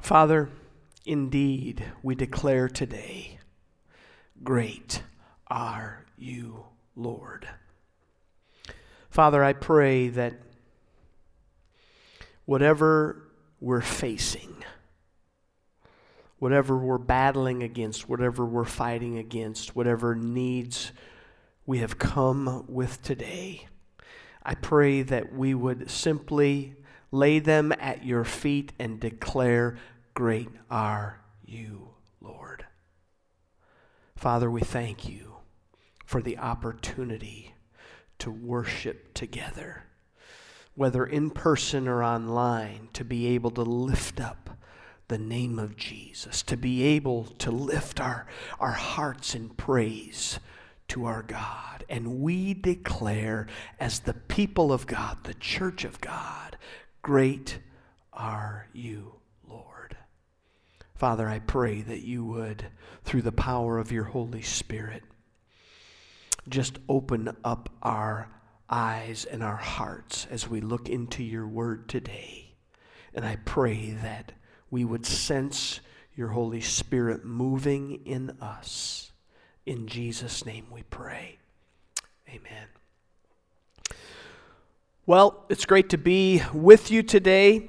Father, indeed, we declare today, great are you, Lord. Father, I pray that whatever we're facing, whatever we're battling against, whatever we're fighting against, whatever needs we have come with today, I pray that we would simply lay them at your feet and declare, Great are you, Lord. Father, we thank you for the opportunity to worship together, whether in person or online, to be able to lift up the name of Jesus, to be able to lift our, our hearts in praise to our God. And we declare, as the people of God, the church of God, great are you, Lord. Father, I pray that you would, through the power of your Holy Spirit, just open up our eyes and our hearts as we look into your word today. And I pray that we would sense your Holy Spirit moving in us. In Jesus' name we pray. Amen. Well, it's great to be with you today.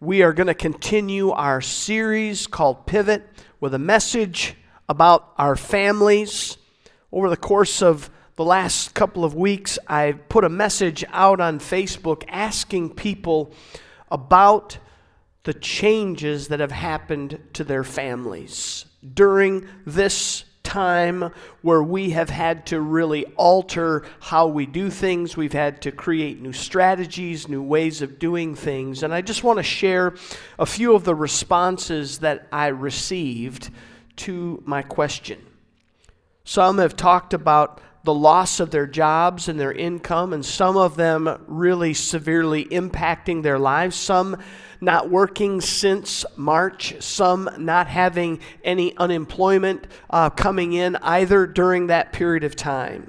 We are going to continue our series called Pivot with a message about our families. Over the course of the last couple of weeks, I've put a message out on Facebook asking people about the changes that have happened to their families during this time where we have had to really alter how we do things. We've had to create new strategies, new ways of doing things. And I just want to share a few of the responses that I received to my question. Some have talked about the loss of their jobs and their income, and some of them really severely impacting their lives. Some not working since March, some not having any unemployment uh, coming in either during that period of time.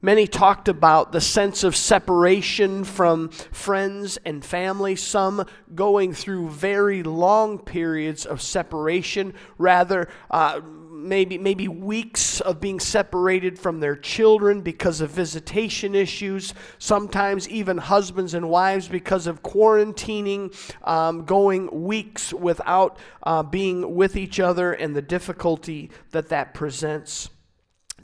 Many talked about the sense of separation from friends and family, some going through very long periods of separation, rather, uh, maybe, maybe weeks of being separated from their children because of visitation issues, sometimes even husbands and wives because of quarantining, um, going weeks without uh, being with each other and the difficulty that that presents.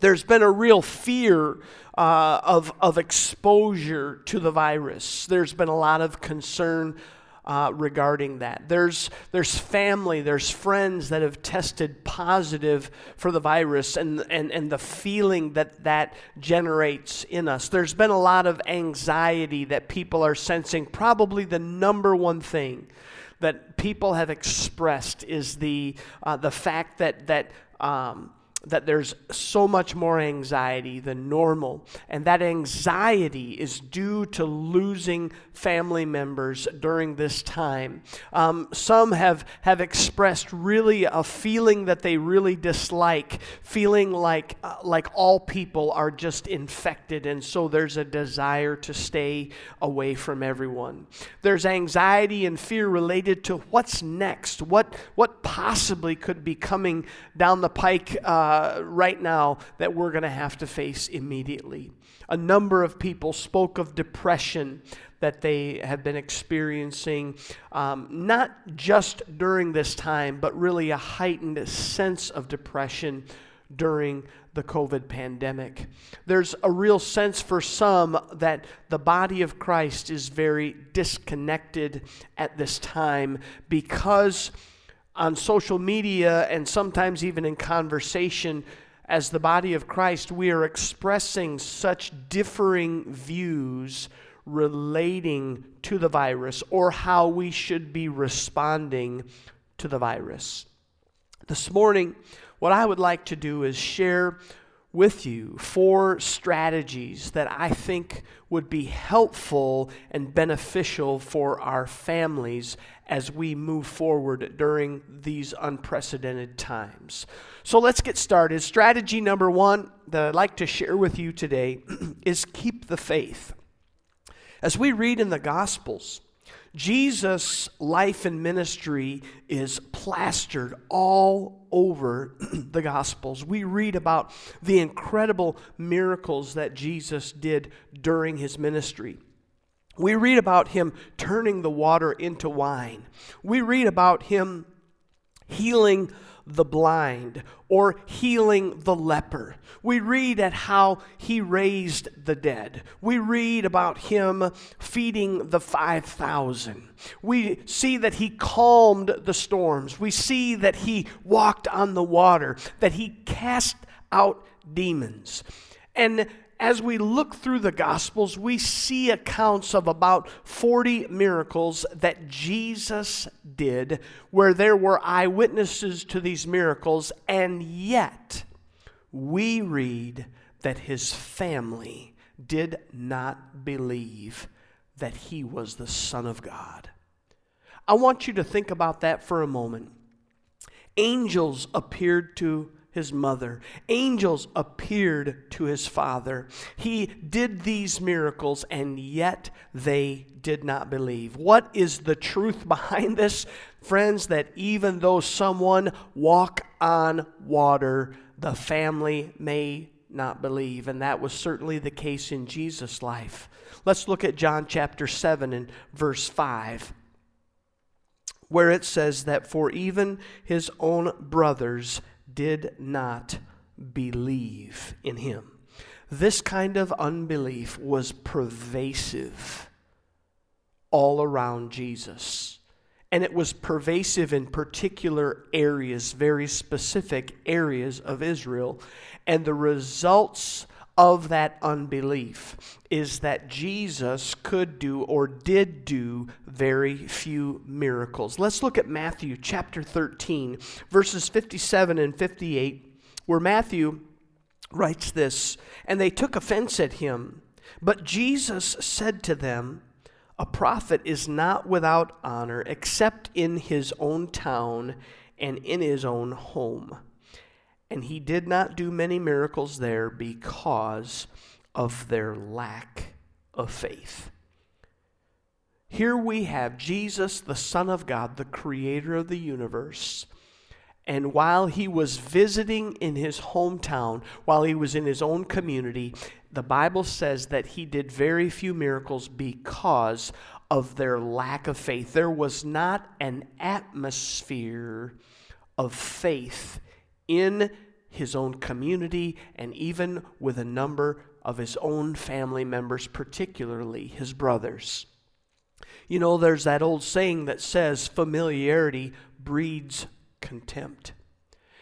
There's been a real fear uh, of, of exposure to the virus. There's been a lot of concern uh, regarding that. There's, there's family, there's friends that have tested positive for the virus and, and, and the feeling that that generates in us. There's been a lot of anxiety that people are sensing. Probably the number one thing that people have expressed is the, uh, the fact that, that um, that there's so much more anxiety than normal. And that anxiety is due to losing family members during this time. Um, some have, have expressed really a feeling that they really dislike, feeling like, uh, like all people are just infected. And so there's a desire to stay away from everyone. There's anxiety and fear related to what's next, what, what possibly could be coming down the pike. Uh, uh, right now that we're going to have to face immediately. A number of people spoke of depression that they have been experiencing, um, not just during this time, but really a heightened sense of depression during the COVID pandemic. There's a real sense for some that the body of Christ is very disconnected at this time because on social media and sometimes even in conversation as the body of Christ, we are expressing such differing views relating to the virus or how we should be responding to the virus. This morning, what I would like to do is share with you four strategies that I think would be helpful and beneficial for our families as we move forward during these unprecedented times. So let's get started. Strategy number one that I'd like to share with you today is keep the faith. As we read in the Gospels, Jesus' life and ministry is plastered all over the Gospels. We read about the incredible miracles that Jesus did during his ministry. We read about him turning the water into wine. We read about him healing the blind or healing the leper. We read at how he raised the dead. We read about him feeding the 5,000. We see that he calmed the storms. We see that he walked on the water, that he cast out demons. And as we look through the Gospels, we see accounts of about 40 miracles that Jesus did, where there were eyewitnesses to these miracles, and yet we read that his family did not believe that he was the Son of God. I want you to think about that for a moment. Angels appeared to his mother. Angels appeared to his father. He did these miracles, and yet they did not believe. What is the truth behind this? Friends, that even though someone walk on water, the family may not believe. And that was certainly the case in Jesus' life. Let's look at John chapter 7 and verse 5 where it says that for even his own brothers did not believe in him. This kind of unbelief was pervasive all around Jesus. And it was pervasive in particular areas, very specific areas of Israel. And the results of that unbelief is that Jesus could do or did do very few miracles. Let's look at Matthew chapter 13, verses 57 and 58, where Matthew writes this And they took offense at him. But Jesus said to them, A prophet is not without honor except in his own town and in his own home and he did not do many miracles there because of their lack of faith. Here we have Jesus, the Son of God, the creator of the universe. And while he was visiting in his hometown, while he was in his own community, the Bible says that he did very few miracles because of their lack of faith. There was not an atmosphere of faith in his own community and even with a number of his own family members, particularly his brothers. You know, there's that old saying that says familiarity breeds contempt.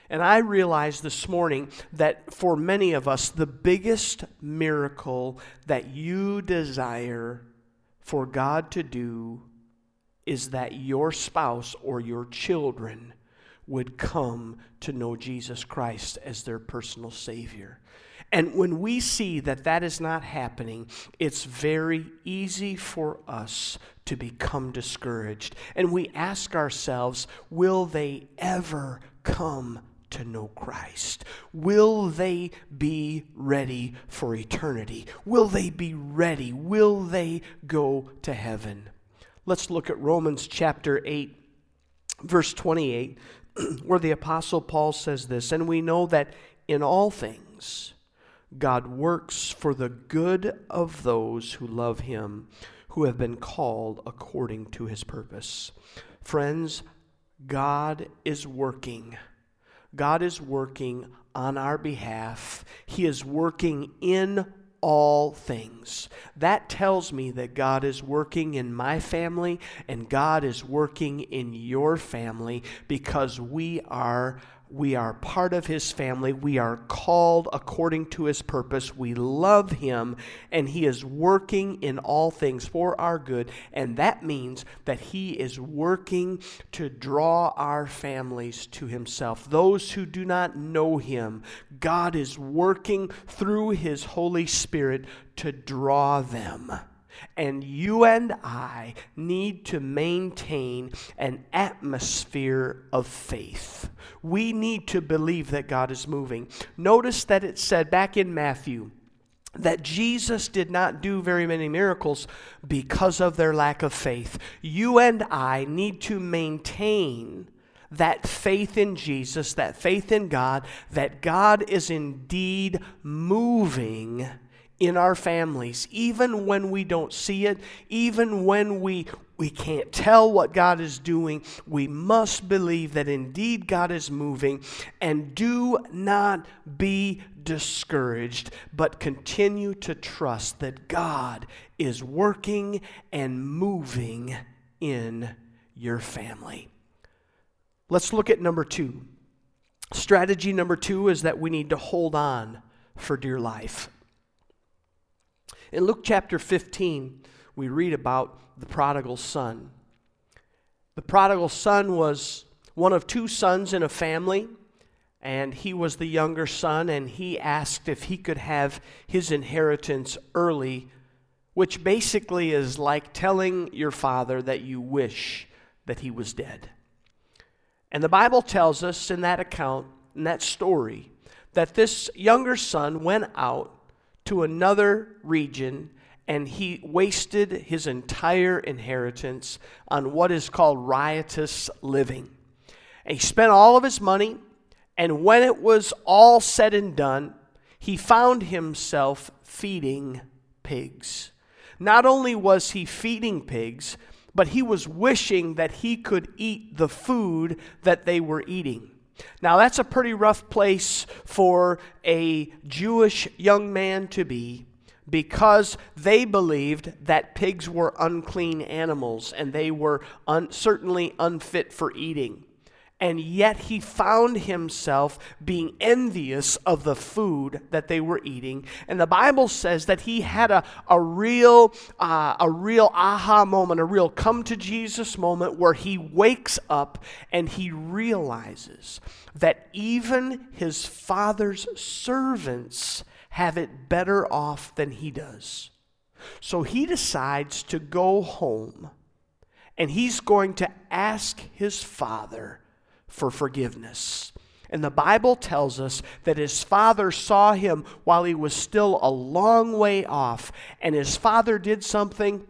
And I realized this morning that for many of us, the biggest miracle that you desire for God to do is that your spouse or your children would come to know Jesus Christ as their personal Savior. And when we see that that is not happening, it's very easy for us to become discouraged. And we ask ourselves, will they ever come to know Christ? Will they be ready for eternity? Will they be ready? Will they go to heaven? Let's look at Romans chapter 8, verse 28 where the Apostle Paul says this, and we know that in all things God works for the good of those who love him, who have been called according to his purpose. Friends, God is working. God is working on our behalf. He is working in all things. That tells me that God is working in my family and God is working in your family because we are we are part of his family. We are called according to his purpose. We love him, and he is working in all things for our good. And that means that he is working to draw our families to himself. Those who do not know him, God is working through his Holy Spirit to draw them. And you and I need to maintain an atmosphere of faith. We need to believe that God is moving. Notice that it said back in Matthew, that Jesus did not do very many miracles because of their lack of faith. You and I need to maintain that faith in Jesus, that faith in God, that God is indeed moving in our families, even when we don't see it, even when we, we can't tell what God is doing, we must believe that indeed God is moving. And do not be discouraged, but continue to trust that God is working and moving in your family. Let's look at number two. Strategy number two is that we need to hold on for dear life. In Luke chapter 15, we read about the prodigal son. The prodigal son was one of two sons in a family, and he was the younger son, and he asked if he could have his inheritance early, which basically is like telling your father that you wish that he was dead. And the Bible tells us in that account, in that story, that this younger son went out to another region and he wasted his entire inheritance on what is called riotous living. And he spent all of his money, and when it was all said and done, he found himself feeding pigs. Not only was he feeding pigs, but he was wishing that he could eat the food that they were eating. Now, that's a pretty rough place for a Jewish young man to be because they believed that pigs were unclean animals and they were un- certainly unfit for eating and yet he found himself being envious of the food that they were eating. And the Bible says that he had a, a real uh, a real aha moment, a real come to Jesus moment where he wakes up and he realizes that even his father's servants have it better off than he does. So he decides to go home and he's going to ask his father for forgiveness. And the Bible tells us that his father saw him while he was still a long way off, and his father did something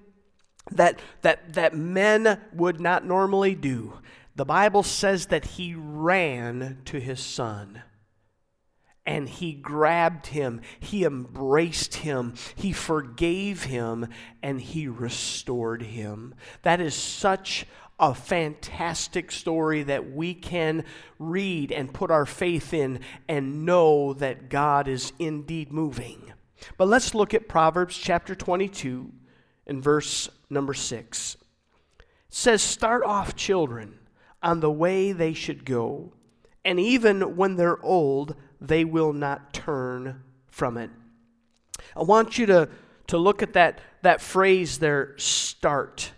that, that, that men would not normally do. The Bible says that he ran to his son and he grabbed him, he embraced him, he forgave him, and he restored him. That is such a fantastic story that we can read and put our faith in and know that God is indeed moving. But let's look at Proverbs chapter 22 and verse number 6. It says, Start off, children, on the way they should go, and even when they're old, they will not turn from it. I want you to, to look at that, that phrase there, start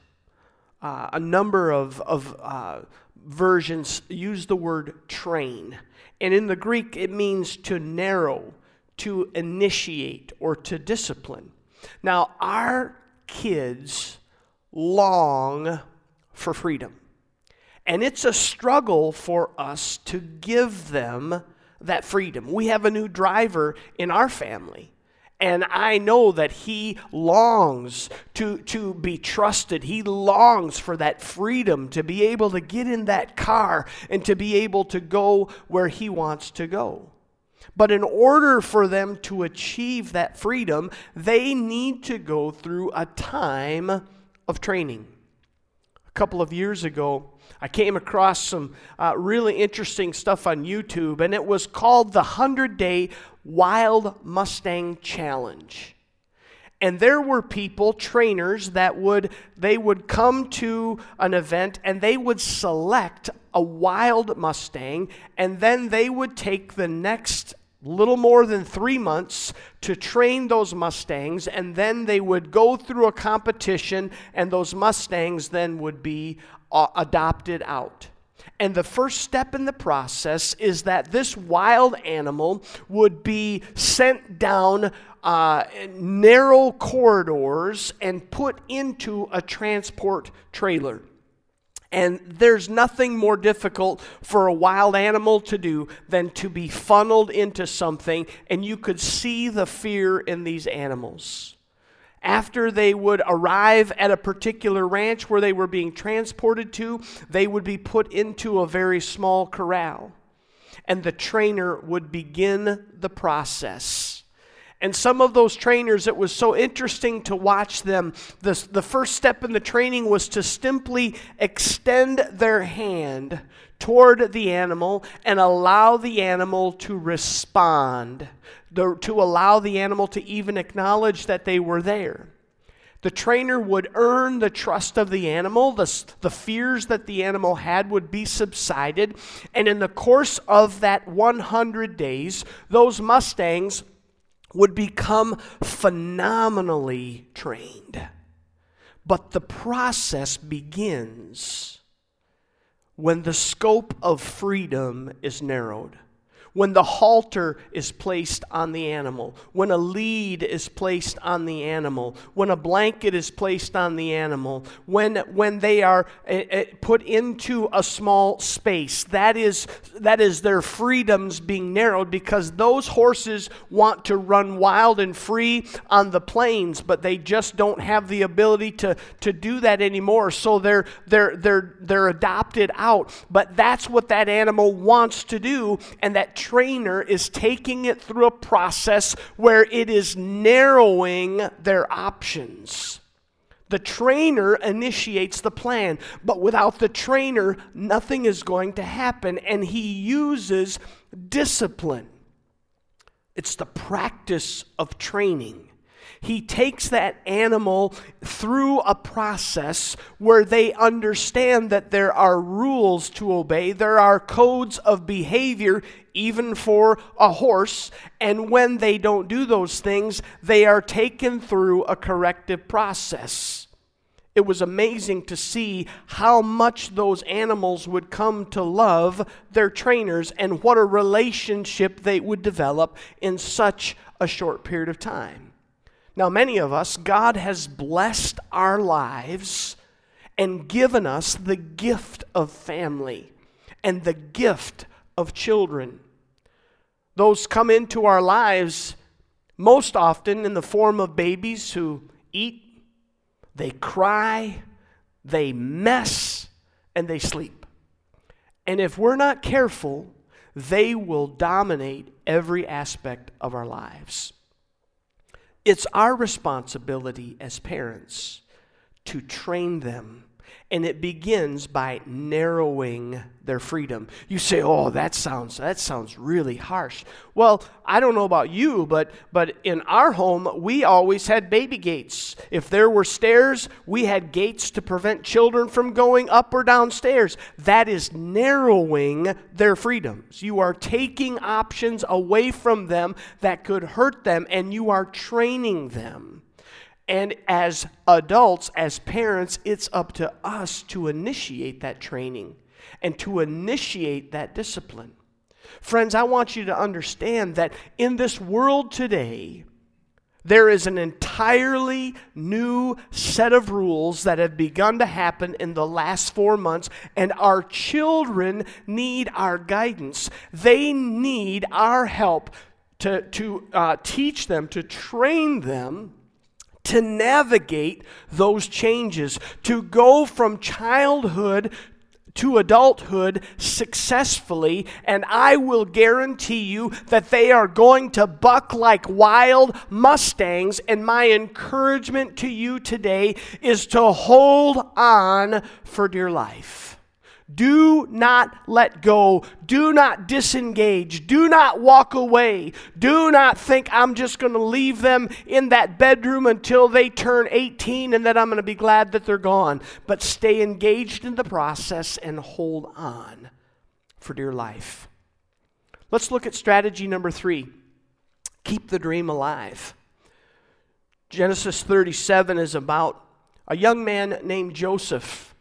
uh, a number of, of uh, versions use the word train. And in the Greek, it means to narrow, to initiate, or to discipline. Now, our kids long for freedom. And it's a struggle for us to give them that freedom. We have a new driver in our family. And I know that he longs to, to be trusted. He longs for that freedom to be able to get in that car and to be able to go where he wants to go. But in order for them to achieve that freedom, they need to go through a time of training. Couple of years ago, I came across some uh, really interesting stuff on YouTube, and it was called the 100 Day Wild Mustang Challenge. And there were people, trainers, that would they would come to an event and they would select a wild Mustang, and then they would take the next little more than three months to train those Mustangs, and then they would go through a competition, and those Mustangs then would be uh, adopted out. And the first step in the process is that this wild animal would be sent down uh, narrow corridors and put into a transport trailer. And there's nothing more difficult for a wild animal to do than to be funneled into something, and you could see the fear in these animals. After they would arrive at a particular ranch where they were being transported to, they would be put into a very small corral, and the trainer would begin the process and some of those trainers, it was so interesting to watch them. The, the first step in the training was to simply extend their hand toward the animal and allow the animal to respond, the, to allow the animal to even acknowledge that they were there. The trainer would earn the trust of the animal. The, the fears that the animal had would be subsided. And in the course of that 100 days, those Mustangs would become phenomenally trained. But the process begins when the scope of freedom is narrowed when the halter is placed on the animal, when a lead is placed on the animal, when a blanket is placed on the animal, when, when they are uh, put into a small space. That is, that is their freedoms being narrowed because those horses want to run wild and free on the plains, but they just don't have the ability to, to do that anymore. So they're, they're, they're, they're adopted out. But that's what that animal wants to do, and that trainer is taking it through a process where it is narrowing their options. The trainer initiates the plan, but without the trainer, nothing is going to happen. And he uses discipline. It's the practice of training he takes that animal through a process where they understand that there are rules to obey, there are codes of behavior, even for a horse. And when they don't do those things, they are taken through a corrective process. It was amazing to see how much those animals would come to love their trainers and what a relationship they would develop in such a short period of time. Now, many of us, God has blessed our lives and given us the gift of family and the gift of children. Those come into our lives most often in the form of babies who eat, they cry, they mess, and they sleep. And if we're not careful, they will dominate every aspect of our lives. It's our responsibility as parents to train them and it begins by narrowing their freedom. You say, "Oh, that sounds that sounds really harsh." Well, I don't know about you, but but in our home, we always had baby gates. If there were stairs, we had gates to prevent children from going up or downstairs. That is narrowing their freedoms. You are taking options away from them that could hurt them and you are training them. And as adults, as parents, it's up to us to initiate that training and to initiate that discipline. Friends, I want you to understand that in this world today, there is an entirely new set of rules that have begun to happen in the last four months, and our children need our guidance. They need our help to, to uh, teach them, to train them to navigate those changes, to go from childhood to adulthood successfully, and I will guarantee you that they are going to buck like wild Mustangs. And my encouragement to you today is to hold on for dear life. Do not let go. Do not disengage. Do not walk away. Do not think I'm just going to leave them in that bedroom until they turn 18 and then I'm going to be glad that they're gone. But stay engaged in the process and hold on for dear life. Let's look at strategy number three keep the dream alive. Genesis 37 is about a young man named Joseph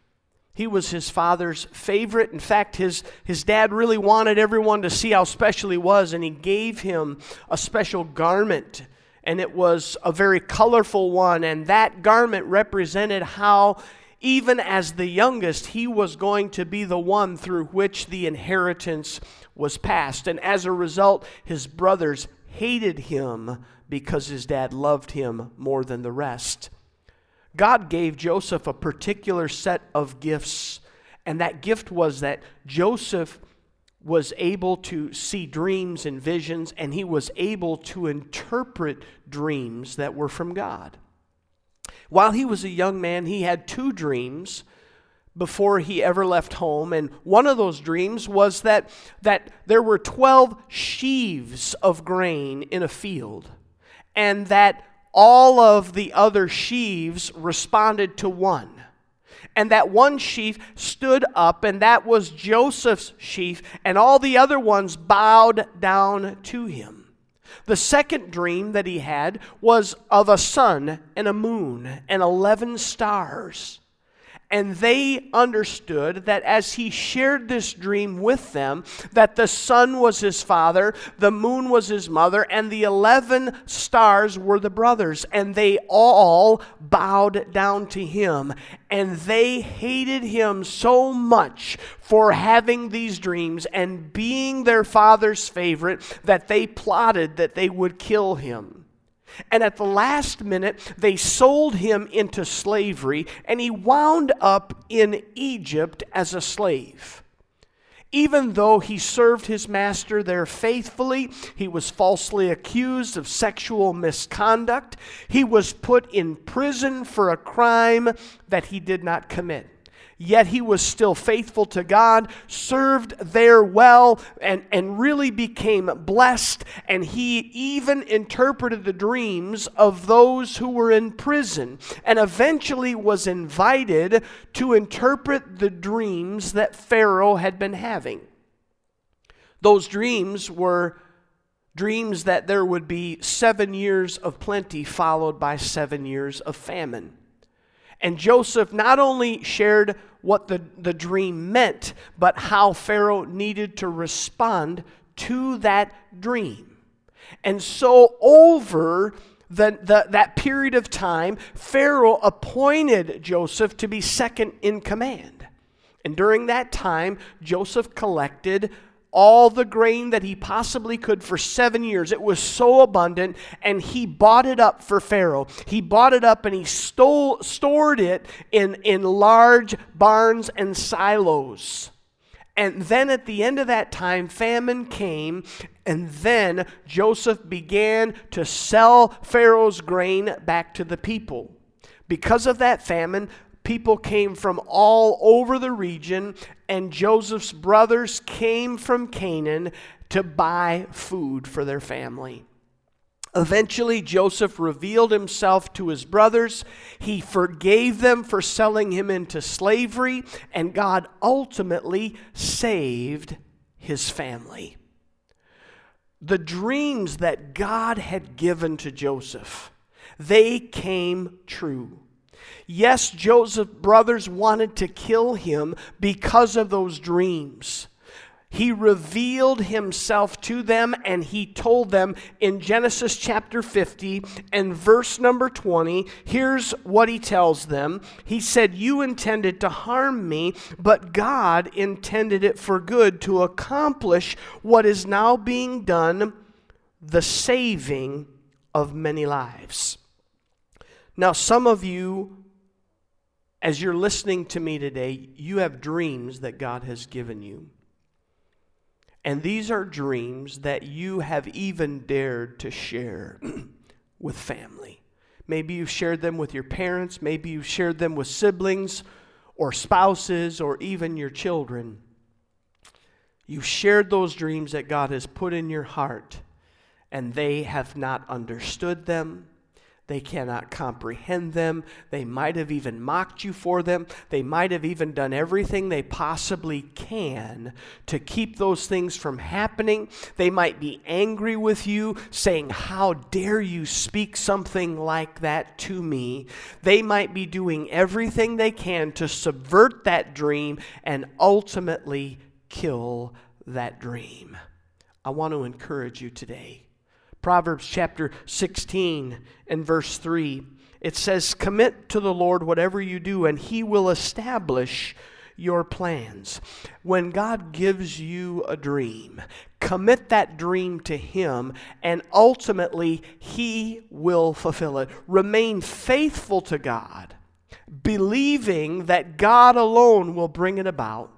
he was his father's favorite. In fact, his, his dad really wanted everyone to see how special he was, and he gave him a special garment. And it was a very colorful one, and that garment represented how even as the youngest, he was going to be the one through which the inheritance was passed. And as a result, his brothers hated him because his dad loved him more than the rest. God gave Joseph a particular set of gifts, and that gift was that Joseph was able to see dreams and visions, and he was able to interpret dreams that were from God. While he was a young man, he had two dreams before he ever left home. And one of those dreams was that, that there were 12 sheaves of grain in a field, and that all of the other sheaves responded to one. And that one sheaf stood up, and that was Joseph's sheaf, and all the other ones bowed down to him. The second dream that he had was of a sun and a moon and 11 stars. And they understood that as he shared this dream with them, that the sun was his father, the moon was his mother, and the 11 stars were the brothers. And they all bowed down to him. And they hated him so much for having these dreams and being their father's favorite that they plotted that they would kill him. And at the last minute, they sold him into slavery, and he wound up in Egypt as a slave. Even though he served his master there faithfully, he was falsely accused of sexual misconduct. He was put in prison for a crime that he did not commit yet he was still faithful to God, served there well, and, and really became blessed. And he even interpreted the dreams of those who were in prison, and eventually was invited to interpret the dreams that Pharaoh had been having. Those dreams were dreams that there would be seven years of plenty followed by seven years of famine. And Joseph not only shared what the, the dream meant, but how Pharaoh needed to respond to that dream. And so, over the, the, that period of time, Pharaoh appointed Joseph to be second in command. And during that time, Joseph collected all the grain that he possibly could for seven years. It was so abundant, and he bought it up for Pharaoh. He bought it up and he stole, stored it in, in large barns and silos. And then at the end of that time, famine came, and then Joseph began to sell Pharaoh's grain back to the people. Because of that famine, people came from all over the region, and Joseph's brothers came from Canaan to buy food for their family. Eventually, Joseph revealed himself to his brothers. He forgave them for selling him into slavery, and God ultimately saved his family. The dreams that God had given to Joseph, they came true. Yes, Joseph's brothers wanted to kill him because of those dreams. He revealed himself to them and he told them in Genesis chapter 50 and verse number 20. Here's what he tells them He said, You intended to harm me, but God intended it for good to accomplish what is now being done the saving of many lives. Now, some of you as you're listening to me today, you have dreams that God has given you. And these are dreams that you have even dared to share with family. Maybe you've shared them with your parents, maybe you've shared them with siblings or spouses or even your children. You've shared those dreams that God has put in your heart, and they have not understood them. They cannot comprehend them. They might have even mocked you for them. They might have even done everything they possibly can to keep those things from happening. They might be angry with you, saying, How dare you speak something like that to me? They might be doing everything they can to subvert that dream and ultimately kill that dream. I want to encourage you today Proverbs chapter 16 and verse 3. it says, Commit to the Lord whatever you do, and he will establish your plans. When God gives you a dream, commit that dream to Him, and ultimately He will fulfill it. Remain faithful to God, believing that God alone will bring it about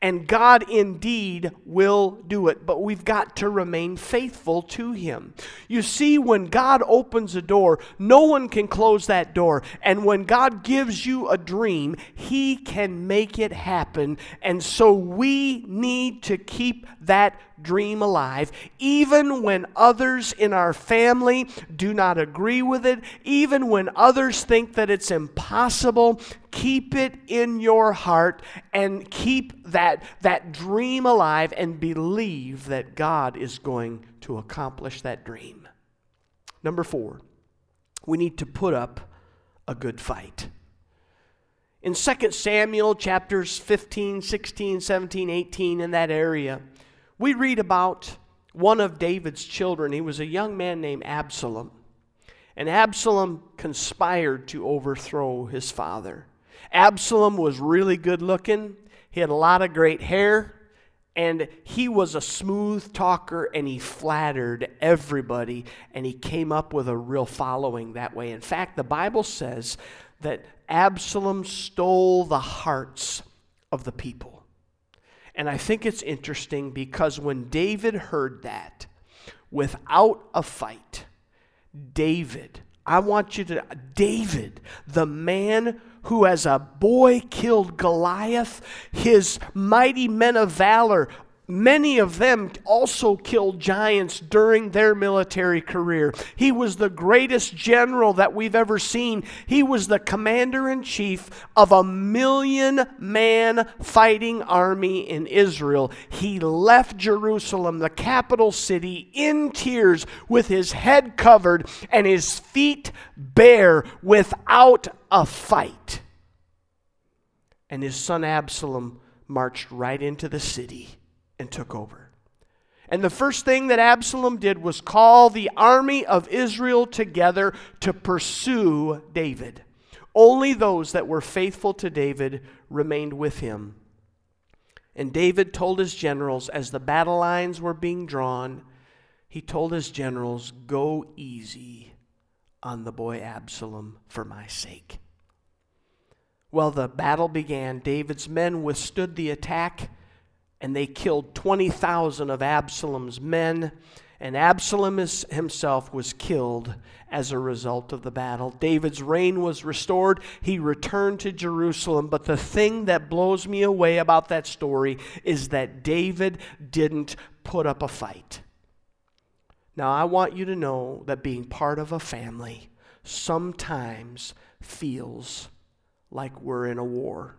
and God indeed will do it, but we've got to remain faithful to Him. You see, when God opens a door, no one can close that door. And when God gives you a dream, He can make it happen. And so we need to keep that dream alive, even when others in our family do not agree with it, even when others think that it's impossible. Keep it in your heart and keep that, that dream alive and believe that God is going to accomplish that dream. Number four, we need to put up a good fight. In 2 Samuel chapters 15, 16, 17, 18, in that area, we read about one of David's children. He was a young man named Absalom. And Absalom conspired to overthrow his father. Absalom was really good looking, he had a lot of great hair, and he was a smooth talker and he flattered everybody and he came up with a real following that way. In fact, the Bible says that Absalom stole the hearts of the people. And I think it's interesting because when David heard that, without a fight, David, I want you to, David, the man who as a boy killed Goliath, his mighty men of valor Many of them also killed giants during their military career. He was the greatest general that we've ever seen. He was the commander in chief of a million man fighting army in Israel. He left Jerusalem, the capital city, in tears with his head covered and his feet bare without a fight. And his son Absalom marched right into the city and took over. And the first thing that Absalom did was call the army of Israel together to pursue David. Only those that were faithful to David remained with him. And David told his generals, as the battle lines were being drawn, he told his generals, Go easy on the boy Absalom for my sake. Well, the battle began. David's men withstood the attack and they killed 20,000 of Absalom's men, and Absalom himself was killed as a result of the battle. David's reign was restored. He returned to Jerusalem. But the thing that blows me away about that story is that David didn't put up a fight. Now, I want you to know that being part of a family sometimes feels like we're in a war.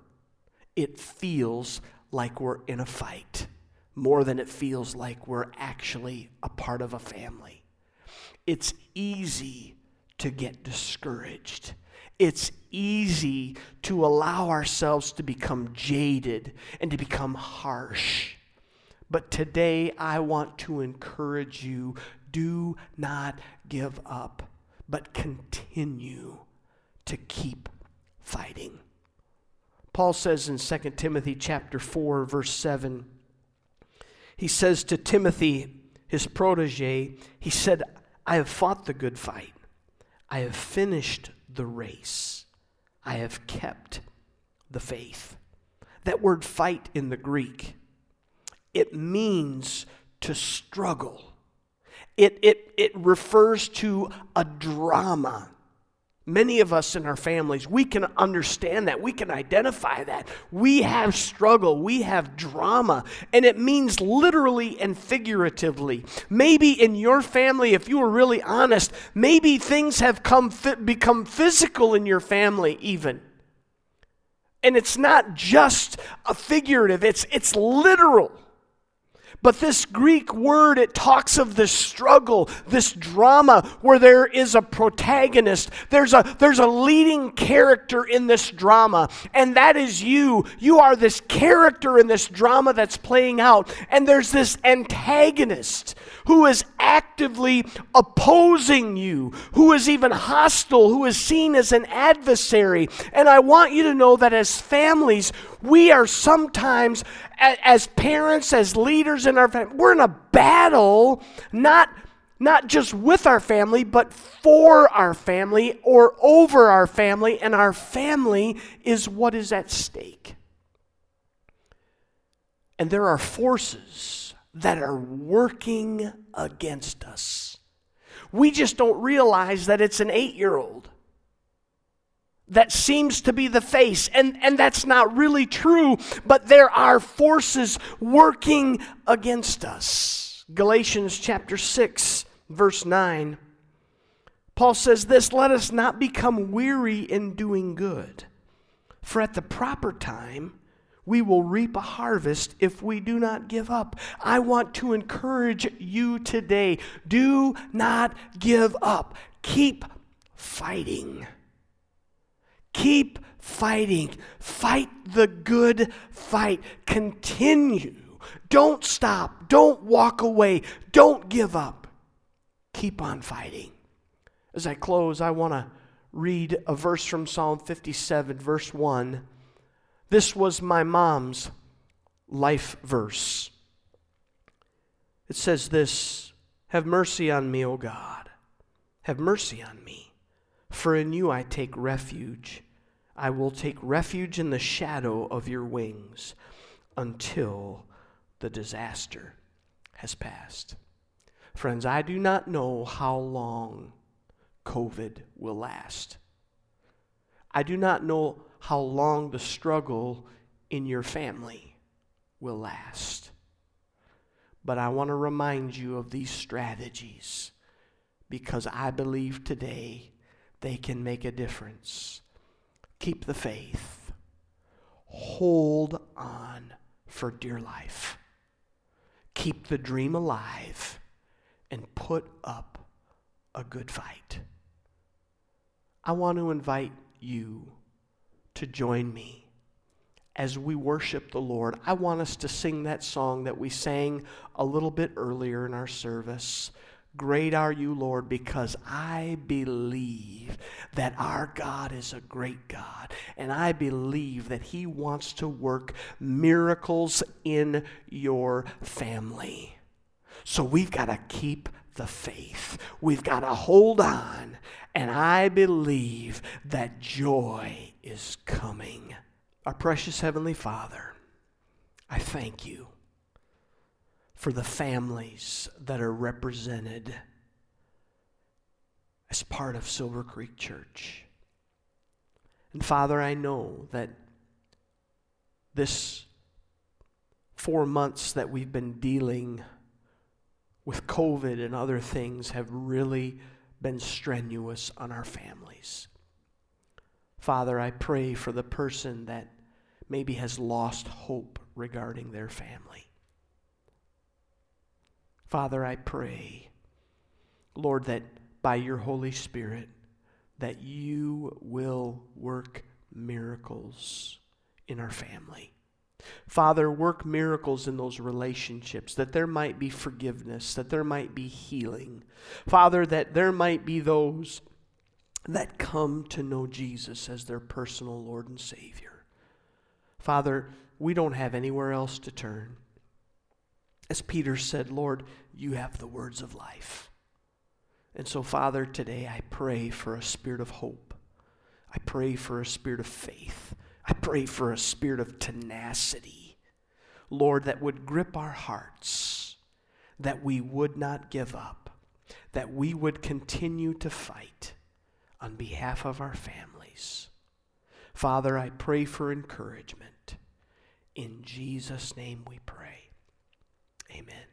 It feels like we're in a fight more than it feels like we're actually a part of a family. It's easy to get discouraged. It's easy to allow ourselves to become jaded and to become harsh. But today, I want to encourage you do not give up, but continue to keep fighting. Paul says in 2 Timothy chapter 4 verse 7 he says to Timothy his protege he said I have fought the good fight. I have finished the race. I have kept the faith. That word fight in the Greek it means to struggle. It, it, it refers to a drama Many of us in our families, we can understand that. We can identify that. We have struggle. We have drama. And it means literally and figuratively. Maybe in your family, if you were really honest, maybe things have come, become physical in your family, even. And it's not just a figurative, it's, it's literal. But this Greek word, it talks of this struggle, this drama where there is a protagonist. There's a, there's a leading character in this drama, and that is you. You are this character in this drama that's playing out, and there's this antagonist who is actively opposing you, who is even hostile, who is seen as an adversary. And I want you to know that as families, we are sometimes, as parents, as leaders in our family, we're in a battle, not not just with our family, but for our family or over our family, and our family is what is at stake. And there are forces that are working against us. We just don't realize that it's an eight year old that seems to be the face. And, and that's not really true, but there are forces working against us. Galatians chapter 6, verse 9. Paul says this Let us not become weary in doing good, for at the proper time, we will reap a harvest if we do not give up. I want to encourage you today do not give up. Keep fighting. Keep fighting. Fight the good fight. Continue. Don't stop. Don't walk away. Don't give up. Keep on fighting. As I close, I want to read a verse from Psalm 57, verse 1. This was my mom's life verse. It says this Have mercy on me, O God. Have mercy on me for in you I take refuge. I will take refuge in the shadow of your wings until the disaster has passed. Friends, I do not know how long COVID will last. I do not know how long the struggle in your family will last. But I want to remind you of these strategies because I believe today they can make a difference. Keep the faith. Hold on for dear life. Keep the dream alive and put up a good fight. I want to invite you to join me as we worship the Lord. I want us to sing that song that we sang a little bit earlier in our service. Great are you, Lord, because I believe that our God is a great God. And I believe that He wants to work miracles in your family. So we've got to keep the faith. We've got to hold on. And I believe that joy is coming. Our precious Heavenly Father, I thank you for the families that are represented as part of Silver Creek Church. And Father, I know that this four months that we've been dealing with COVID and other things have really been strenuous on our families. Father, I pray for the person that maybe has lost hope regarding their family. Father, I pray, Lord, that by your Holy Spirit, that you will work miracles in our family. Father, work miracles in those relationships, that there might be forgiveness, that there might be healing. Father, that there might be those that come to know Jesus as their personal Lord and Savior. Father, we don't have anywhere else to turn. As Peter said, Lord, you have the words of life. And so, Father, today I pray for a spirit of hope. I pray for a spirit of faith. I pray for a spirit of tenacity, Lord, that would grip our hearts, that we would not give up, that we would continue to fight on behalf of our families. Father, I pray for encouragement. In Jesus' name we pray. Amen.